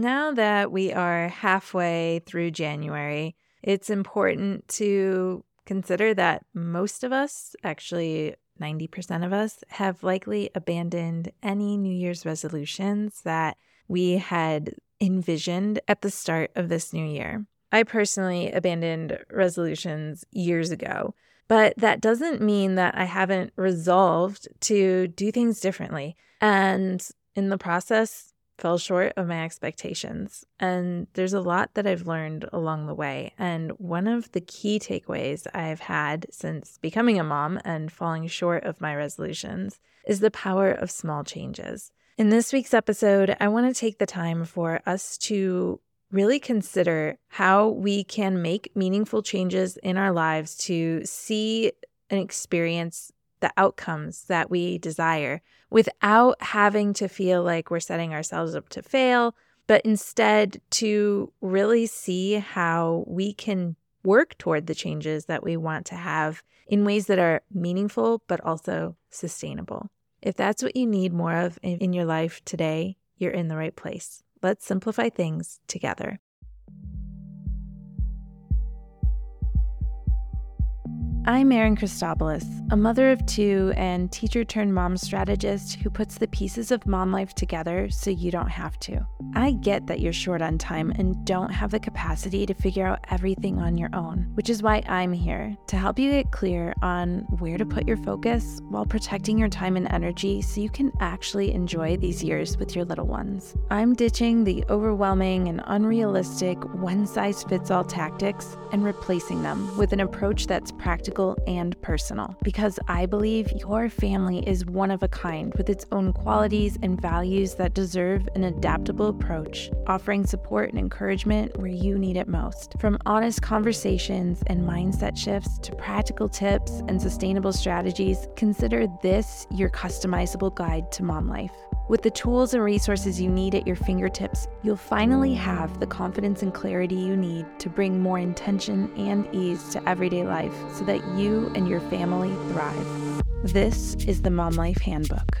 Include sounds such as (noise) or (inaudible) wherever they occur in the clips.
Now that we are halfway through January, it's important to consider that most of us, actually 90% of us, have likely abandoned any New Year's resolutions that we had envisioned at the start of this new year. I personally abandoned resolutions years ago, but that doesn't mean that I haven't resolved to do things differently. And in the process, fell short of my expectations. And there's a lot that I've learned along the way. And one of the key takeaways I've had since becoming a mom and falling short of my resolutions is the power of small changes. In this week's episode, I want to take the time for us to really consider how we can make meaningful changes in our lives to see and experience the outcomes that we desire without having to feel like we're setting ourselves up to fail, but instead to really see how we can work toward the changes that we want to have in ways that are meaningful but also sustainable. If that's what you need more of in your life today, you're in the right place. Let's simplify things together. I'm Erin Christopoulos, a mother of two and teacher turned mom strategist who puts the pieces of mom life together so you don't have to. I get that you're short on time and don't have the capacity to figure out everything on your own, which is why I'm here to help you get clear on where to put your focus while protecting your time and energy so you can actually enjoy these years with your little ones. I'm ditching the overwhelming and unrealistic one size fits all tactics and replacing them with an approach that's practical practical and personal because I believe your family is one of a kind with its own qualities and values that deserve an adaptable approach, offering support and encouragement where you need it most. From honest conversations and mindset shifts to practical tips and sustainable strategies, consider this your customizable guide to mom life. With the tools and resources you need at your fingertips, you'll finally have the confidence and clarity you need to bring more intention and ease to everyday life so that you and your family thrive. This is the Mom Life Handbook.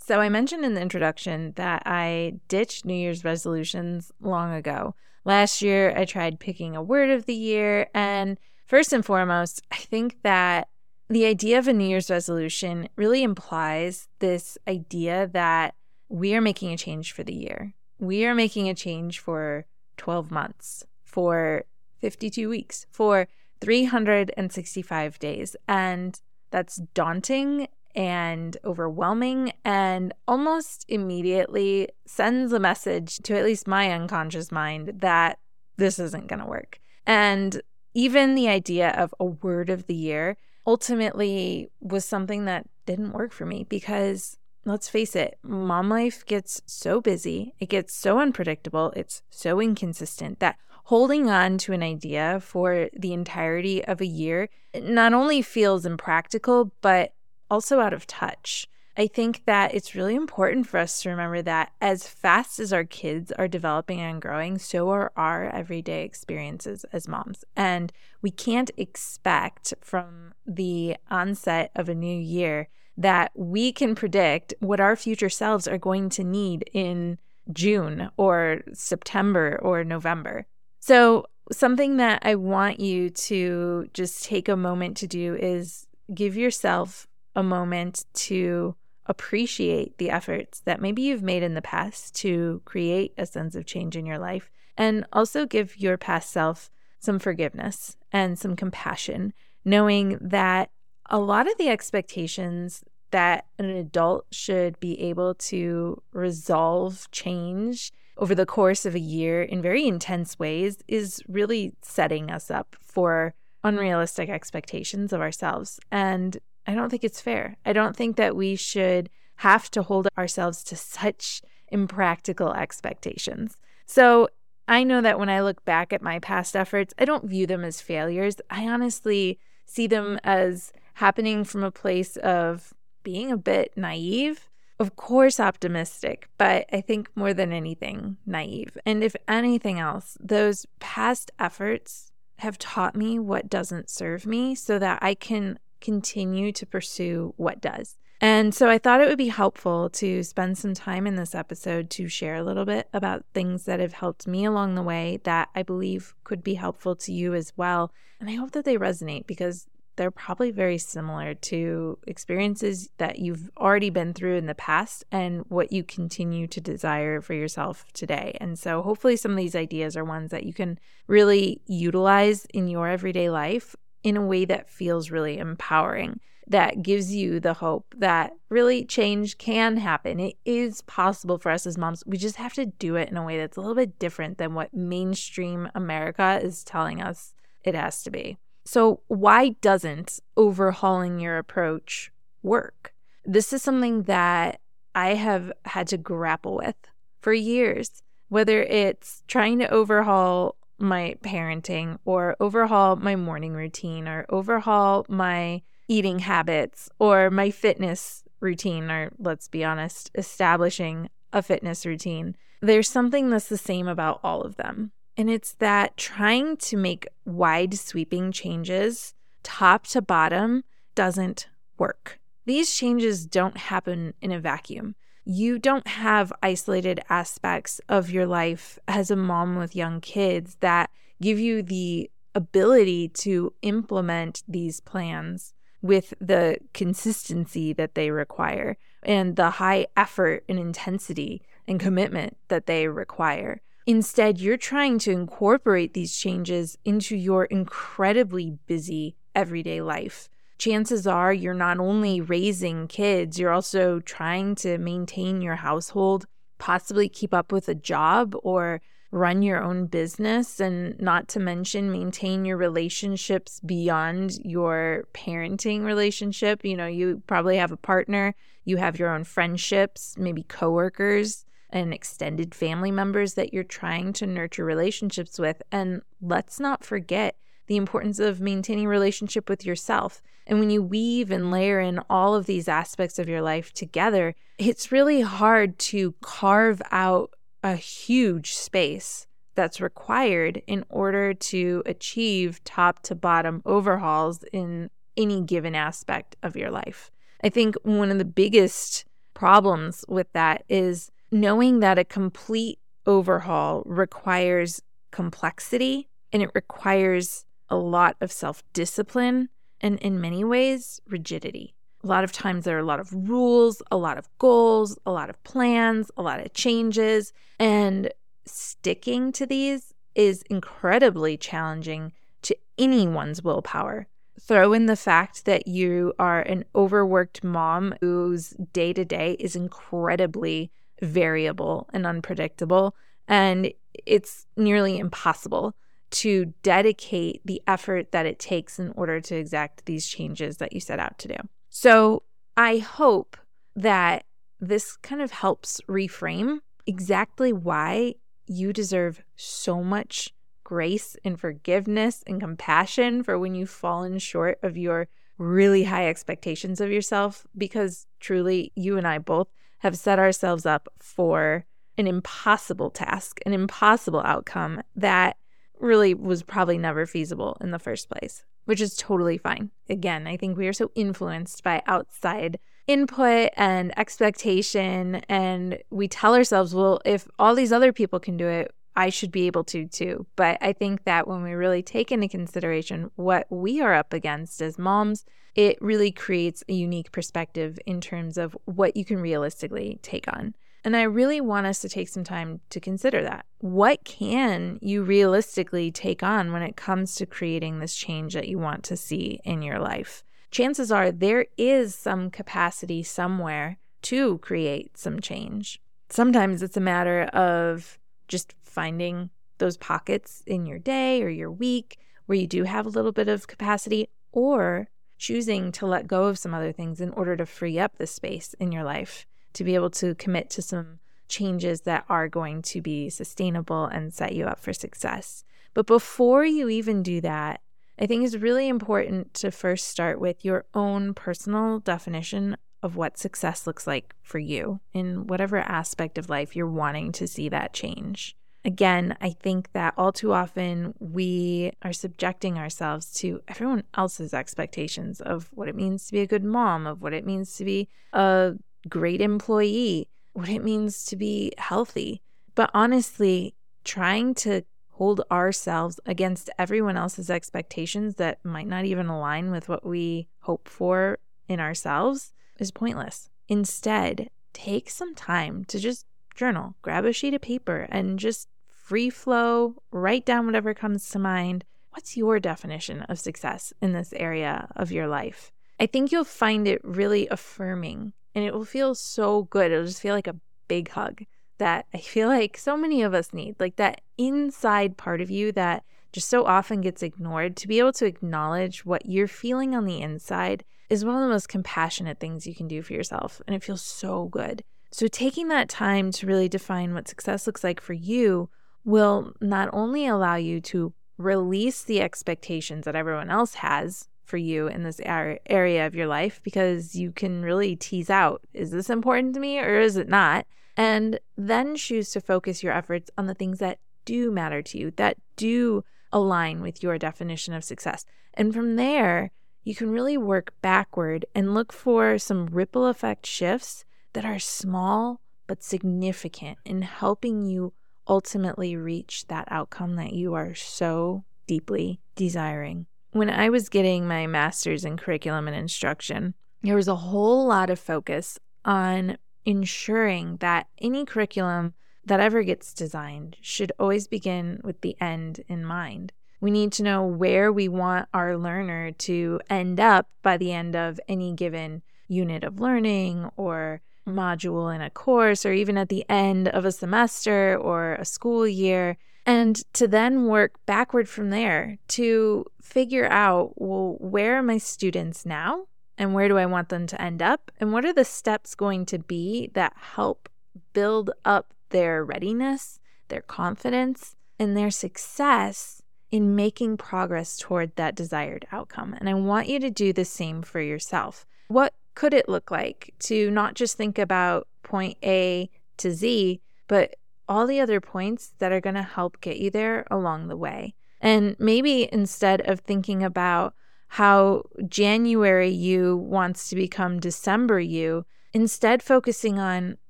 So, I mentioned in the introduction that I ditched New Year's resolutions long ago. Last year, I tried picking a word of the year. And first and foremost, I think that the idea of a New Year's resolution really implies this idea that we are making a change for the year. We are making a change for 12 months, for 52 weeks, for 365 days. And that's daunting and overwhelming and almost immediately sends a message to at least my unconscious mind that this isn't going to work. And even the idea of a word of the year ultimately was something that didn't work for me because let's face it, mom life gets so busy, it gets so unpredictable, it's so inconsistent that holding on to an idea for the entirety of a year not only feels impractical, but also out of touch. I think that it's really important for us to remember that as fast as our kids are developing and growing, so are our everyday experiences as moms. And we can't expect from the onset of a new year that we can predict what our future selves are going to need in June or September or November. So, something that I want you to just take a moment to do is give yourself a moment to appreciate the efforts that maybe you've made in the past to create a sense of change in your life, and also give your past self some forgiveness and some compassion, knowing that a lot of the expectations that an adult should be able to resolve change over the course of a year in very intense ways is really setting us up for unrealistic expectations of ourselves. And I don't think it's fair. I don't think that we should have to hold ourselves to such impractical expectations. So I know that when I look back at my past efforts, I don't view them as failures. I honestly see them as happening from a place of being a bit naive. Of course, optimistic, but I think more than anything, naive. And if anything else, those past efforts have taught me what doesn't serve me so that I can continue to pursue what does. And so I thought it would be helpful to spend some time in this episode to share a little bit about things that have helped me along the way that I believe could be helpful to you as well. And I hope that they resonate because they're probably very similar to experiences that you've already been through in the past and what you continue to desire for yourself today. And so, hopefully, some of these ideas are ones that you can really utilize in your everyday life in a way that feels really empowering, that gives you the hope that really change can happen. It is possible for us as moms. We just have to do it in a way that's a little bit different than what mainstream America is telling us it has to be. So, why doesn't overhauling your approach work? This is something that I have had to grapple with for years, whether it's trying to overhaul my parenting or overhaul my morning routine or overhaul my eating habits or my fitness routine, or let's be honest, establishing a fitness routine. There's something that's the same about all of them. And it's that trying to make wide sweeping changes, top to bottom, doesn't work. These changes don't happen in a vacuum. You don't have isolated aspects of your life as a mom with young kids that give you the ability to implement these plans with the consistency that they require and the high effort and intensity and commitment that they require. Instead, you're trying to incorporate these changes into your incredibly busy everyday life. Chances are you're not only raising kids, you're also trying to maintain your household, possibly keep up with a job or run your own business, and not to mention maintain your relationships beyond your parenting relationship. You know, you probably have a partner, you have your own friendships, maybe coworkers and extended family members that you're trying to nurture relationships with. And let's not forget the importance of maintaining relationship with yourself. And when you weave and layer in all of these aspects of your life together, it's really hard to carve out a huge space that's required in order to achieve top to bottom overhauls in any given aspect of your life. I think one of the biggest problems with that is knowing that a complete overhaul requires complexity and it requires a lot of self discipline and, in many ways, rigidity. A lot of times there are a lot of rules, a lot of goals, a lot of plans, a lot of changes, and sticking to these is incredibly challenging to anyone's willpower. Throw in the fact that you are an overworked mom whose day to day is incredibly variable and unpredictable. And it's nearly impossible to dedicate the effort that it takes in order to exact these changes that you set out to do. So I hope that this kind of helps reframe exactly why you deserve so much grace and forgiveness and compassion for when you've fallen short of your really high expectations of yourself because truly you and I both have set ourselves up for an impossible task, an impossible outcome that really was probably never feasible in the first place, which is totally fine. Again, I think we are so influenced by outside input and expectation, and we tell ourselves, well, if all these other people can do it, I should be able to too. But I think that when we really take into consideration what we are up against as moms, it really creates a unique perspective in terms of what you can realistically take on. And I really want us to take some time to consider that. What can you realistically take on when it comes to creating this change that you want to see in your life? Chances are there is some capacity somewhere to create some change. Sometimes it's a matter of just finding those pockets in your day or your week where you do have a little bit of capacity, or choosing to let go of some other things in order to free up the space in your life to be able to commit to some changes that are going to be sustainable and set you up for success. But before you even do that, I think it's really important to first start with your own personal definition of what success looks like for you in whatever aspect of life you're wanting to see that change. Again, I think that all too often we are subjecting ourselves to everyone else's expectations of what it means to be a good mom, of what it means to be a great employee, what it means to be healthy. But honestly, trying to hold ourselves against everyone else's expectations that might not even align with what we hope for in ourselves is pointless. Instead, take some time to just journal, grab a sheet of paper, and just free flow, write down whatever comes to mind. What's your definition of success in this area of your life? I think you'll find it really affirming and it will feel so good. It'll just feel like a big hug that I feel like so many of us need, like that inside part of you that just so often gets ignored. To be able to acknowledge what you're feeling on the inside is one of the most compassionate things you can do for yourself. And it feels so good. So, taking that time to really define what success looks like for you will not only allow you to release the expectations that everyone else has for you in this area of your life, because you can really tease out is this important to me or is it not? and then choose to focus your efforts on the things that do matter to you, that do align with your definition of success. And from there, you can really work backward and look for some ripple effect shifts that are small but significant in helping you ultimately reach that outcome that you are so deeply desiring. When I was getting my master's in curriculum and instruction, there was a whole lot of focus on ensuring that any curriculum that ever gets designed should always begin with the end in mind. We need to know where we want our learner to end up by the end of any given unit of learning or module in a course, or even at the end of a semester or a school year. And to then work backward from there to figure out well, where are my students now? and where do I want them to end up? And what are the steps going to be that help build up their readiness, their confidence, and their success in making progress toward that desired outcome? And I want you to do the same for yourself. What could it look like to not just think about point A to Z, but all the other points that are going to help get you there along the way? And maybe instead of thinking about how January you wants to become December you, instead focusing on,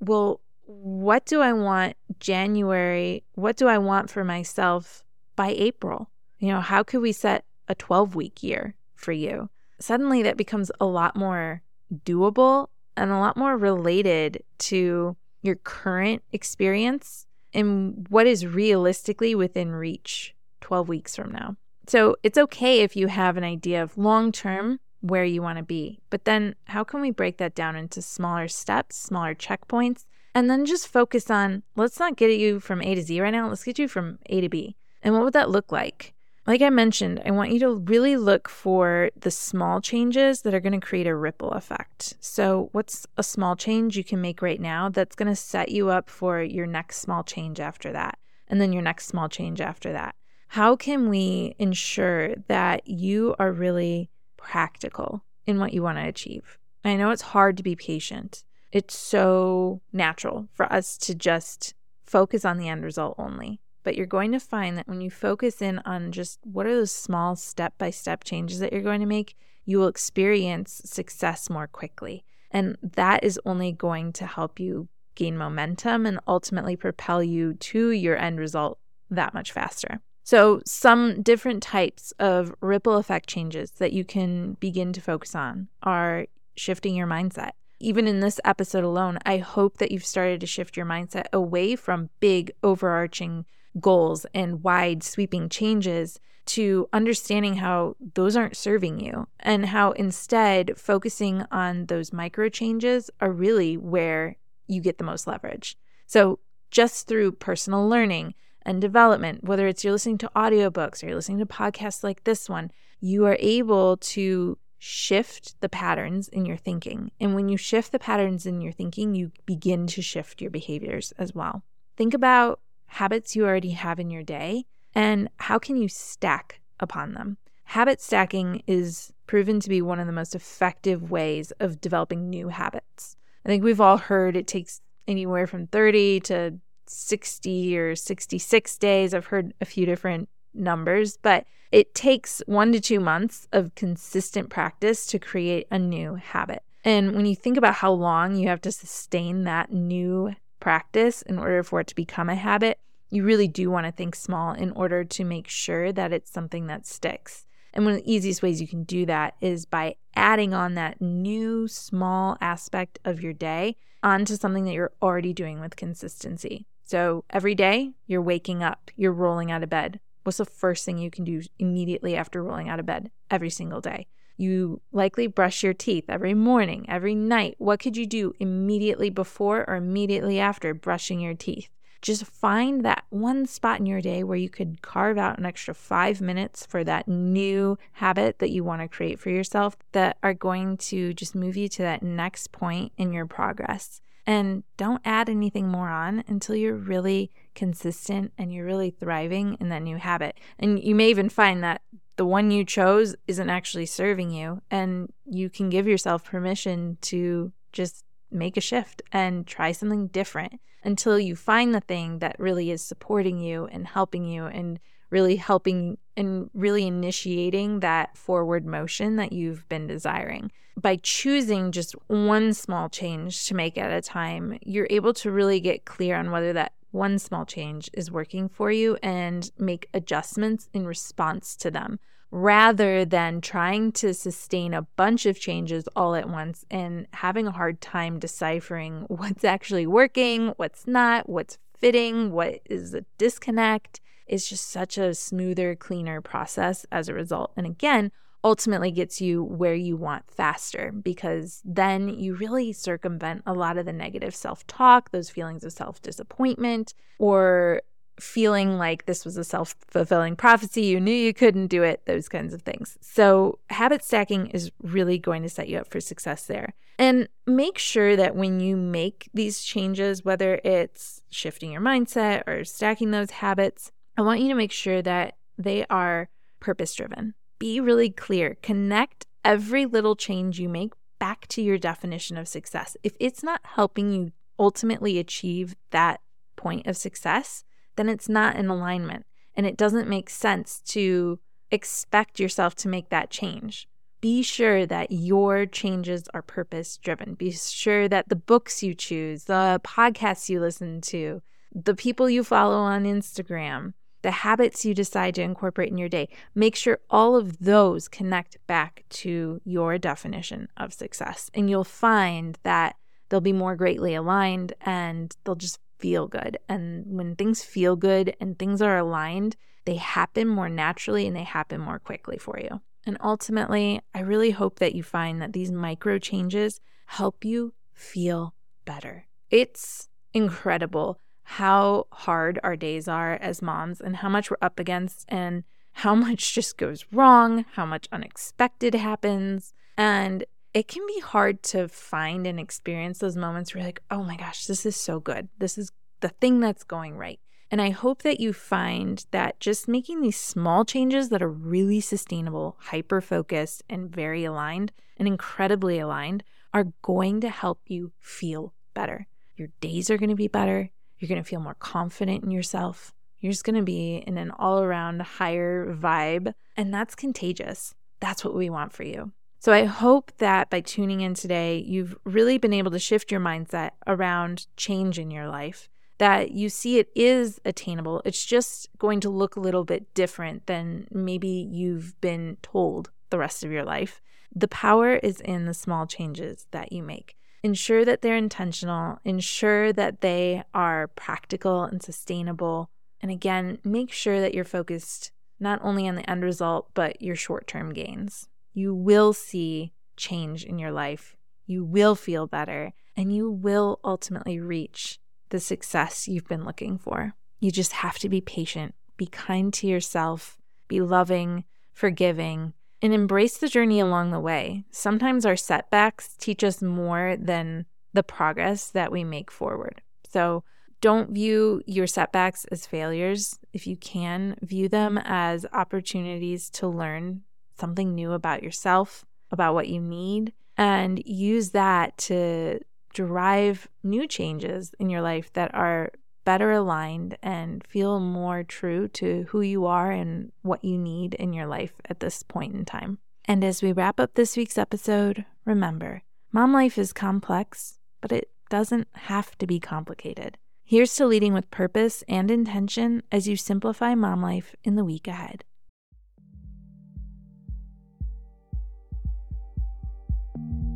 well, what do I want January? What do I want for myself by April? You know, how could we set a 12 week year for you? Suddenly that becomes a lot more doable and a lot more related to your current experience and what is realistically within reach 12 weeks from now. So it's okay if you have an idea of long term where you want to be, but then how can we break that down into smaller steps, smaller checkpoints, and then just focus on let's not get you from A to Z right now, let's get you from A to B. And what would that look like? Like I mentioned, I want you to really look for the small changes that are going to create a ripple effect. So, what's a small change you can make right now that's going to set you up for your next small change after that? And then your next small change after that. How can we ensure that you are really practical in what you want to achieve? I know it's hard to be patient. It's so natural for us to just focus on the end result only. But you're going to find that when you focus in on just what are those small step by step changes that you're going to make, you will experience success more quickly. And that is only going to help you gain momentum and ultimately propel you to your end result that much faster. So, some different types of ripple effect changes that you can begin to focus on are shifting your mindset. Even in this episode alone, I hope that you've started to shift your mindset away from big, overarching goals and wide, sweeping changes to understanding how those aren't serving you and how instead focusing on those micro changes are really where you get the most leverage. So, just through personal learning, and development, whether it's you're listening to audiobooks or you're listening to podcasts like this one, you are able to shift the patterns in your thinking. And when you shift the patterns in your thinking, you begin to shift your behaviors as well. Think about habits you already have in your day and how can you stack upon them. Habit stacking is proven to be one of the most effective ways of developing new habits. I think we've all heard it takes anywhere from 30 to 60 or 66 days. I've heard a few different numbers, but it takes one to two months of consistent practice to create a new habit. And when you think about how long you have to sustain that new practice in order for it to become a habit, you really do want to think small in order to make sure that it's something that sticks. And one of the easiest ways you can do that is by adding on that new small aspect of your day onto something that you're already doing with consistency. So every day you're waking up, you're rolling out of bed. What's the first thing you can do immediately after rolling out of bed every single day? You likely brush your teeth every morning, every night. What could you do immediately before or immediately after brushing your teeth? Just find that one spot in your day where you could carve out an extra five minutes for that new habit that you want to create for yourself that are going to just move you to that next point in your progress. And don't add anything more on until you're really consistent and you're really thriving in that new habit. And you may even find that the one you chose isn't actually serving you, and you can give yourself permission to just make a shift and try something different until you find the thing that really is supporting you and helping you and really helping and really initiating that forward motion that you've been desiring. By choosing just one small change to make at a time, you're able to really get clear on whether that one small change is working for you and make adjustments in response to them rather than trying to sustain a bunch of changes all at once and having a hard time deciphering (laughs) what's actually working, what's not, what's fitting, what is a disconnect. It's just such a smoother, cleaner process as a result. And again, ultimately gets you where you want faster because then you really circumvent a lot of the negative self talk, those feelings of self disappointment, or feeling like this was a self fulfilling prophecy, you knew you couldn't do it, those kinds of things. So, habit stacking is really going to set you up for success there. And make sure that when you make these changes, whether it's shifting your mindset or stacking those habits, I want you to make sure that they are purpose driven. Be really clear. Connect every little change you make back to your definition of success. If it's not helping you ultimately achieve that point of success, then it's not in alignment and it doesn't make sense to expect yourself to make that change. Be sure that your changes are purpose driven. Be sure that the books you choose, the podcasts you listen to, the people you follow on Instagram, the habits you decide to incorporate in your day, make sure all of those connect back to your definition of success. And you'll find that they'll be more greatly aligned and they'll just feel good. And when things feel good and things are aligned, they happen more naturally and they happen more quickly for you. And ultimately, I really hope that you find that these micro changes help you feel better. It's incredible how hard our days are as moms and how much we're up against and how (laughs) much just goes wrong, how much unexpected happens. And it can be hard to find and experience those moments where you're like, oh my gosh, this is so good. This is the thing that's going right. And I hope that you find that just making these small changes that are really sustainable, hyper focused, and very aligned and incredibly aligned are going to help you feel better. Your days are going to be better. You're going to feel more confident in yourself. You're just going to be in an all around higher vibe. And that's contagious. That's what we want for you. So I hope that by tuning in today, you've really been able to shift your mindset around change in your life, that you see it is attainable. It's just going to look a little bit different than maybe you've been told the rest of your life. The power is in the small changes that you make. Ensure that they're intentional, ensure that they are practical and sustainable. And again, make sure that you're focused not only on the end result, but your short term gains you will see change in your life. You will feel better and you will ultimately reach the success you've been looking for. You just have to be patient, be kind to yourself, be loving, forgiving, and embrace the journey along the way. Sometimes our setbacks teach us more than the progress that we make forward. So don't view your setbacks as failures. If you can, view them as opportunities to learn something new about yourself, about what you need, and use that to drive new changes in your life that are better aligned and feel more true to who you are and what you need in your life at this point in time. And as we wrap up this week's episode, remember mom life is complex, but it doesn't have to be complicated. Here's to leading with purpose and intention as you simplify mom life in the week ahead.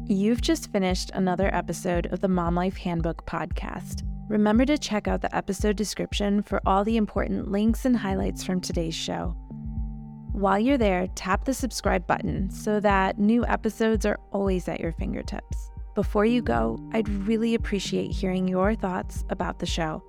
You've just finished another episode of the Mom Life Handbook podcast. Remember to check out the episode description for all the important links and highlights from today's show. While you're there, tap the subscribe button so that new episodes are always at your fingertips. Before you go, I'd really appreciate hearing your thoughts about the show.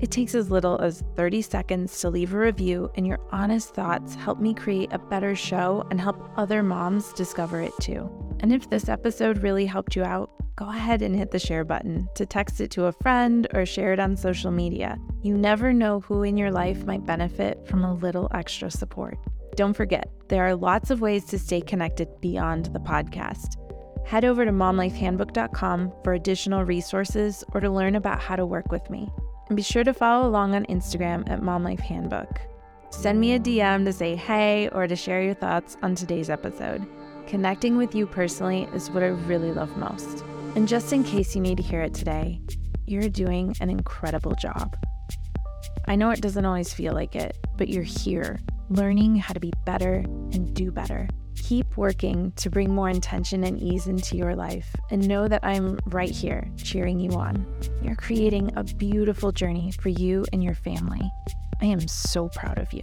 It takes as little as 30 seconds to leave a review, and your honest thoughts help me create a better show and help other moms discover it too. And if this episode really helped you out, go ahead and hit the share button to text it to a friend or share it on social media. You never know who in your life might benefit from a little extra support. Don't forget, there are lots of ways to stay connected beyond the podcast head over to momlifehandbook.com for additional resources or to learn about how to work with me. And be sure to follow along on Instagram at momlifehandbook. Send me a DM to say hey or to share your thoughts on today's episode. Connecting with you personally is what I really love most. And just in case you need to hear it today, you're doing an incredible job. I know it doesn't always feel like it, but you're here, learning how to be better and do better. Keep working to bring more intention and ease into your life and know that I'm right here cheering you on. You're creating a beautiful journey for you and your family. I am so proud of you.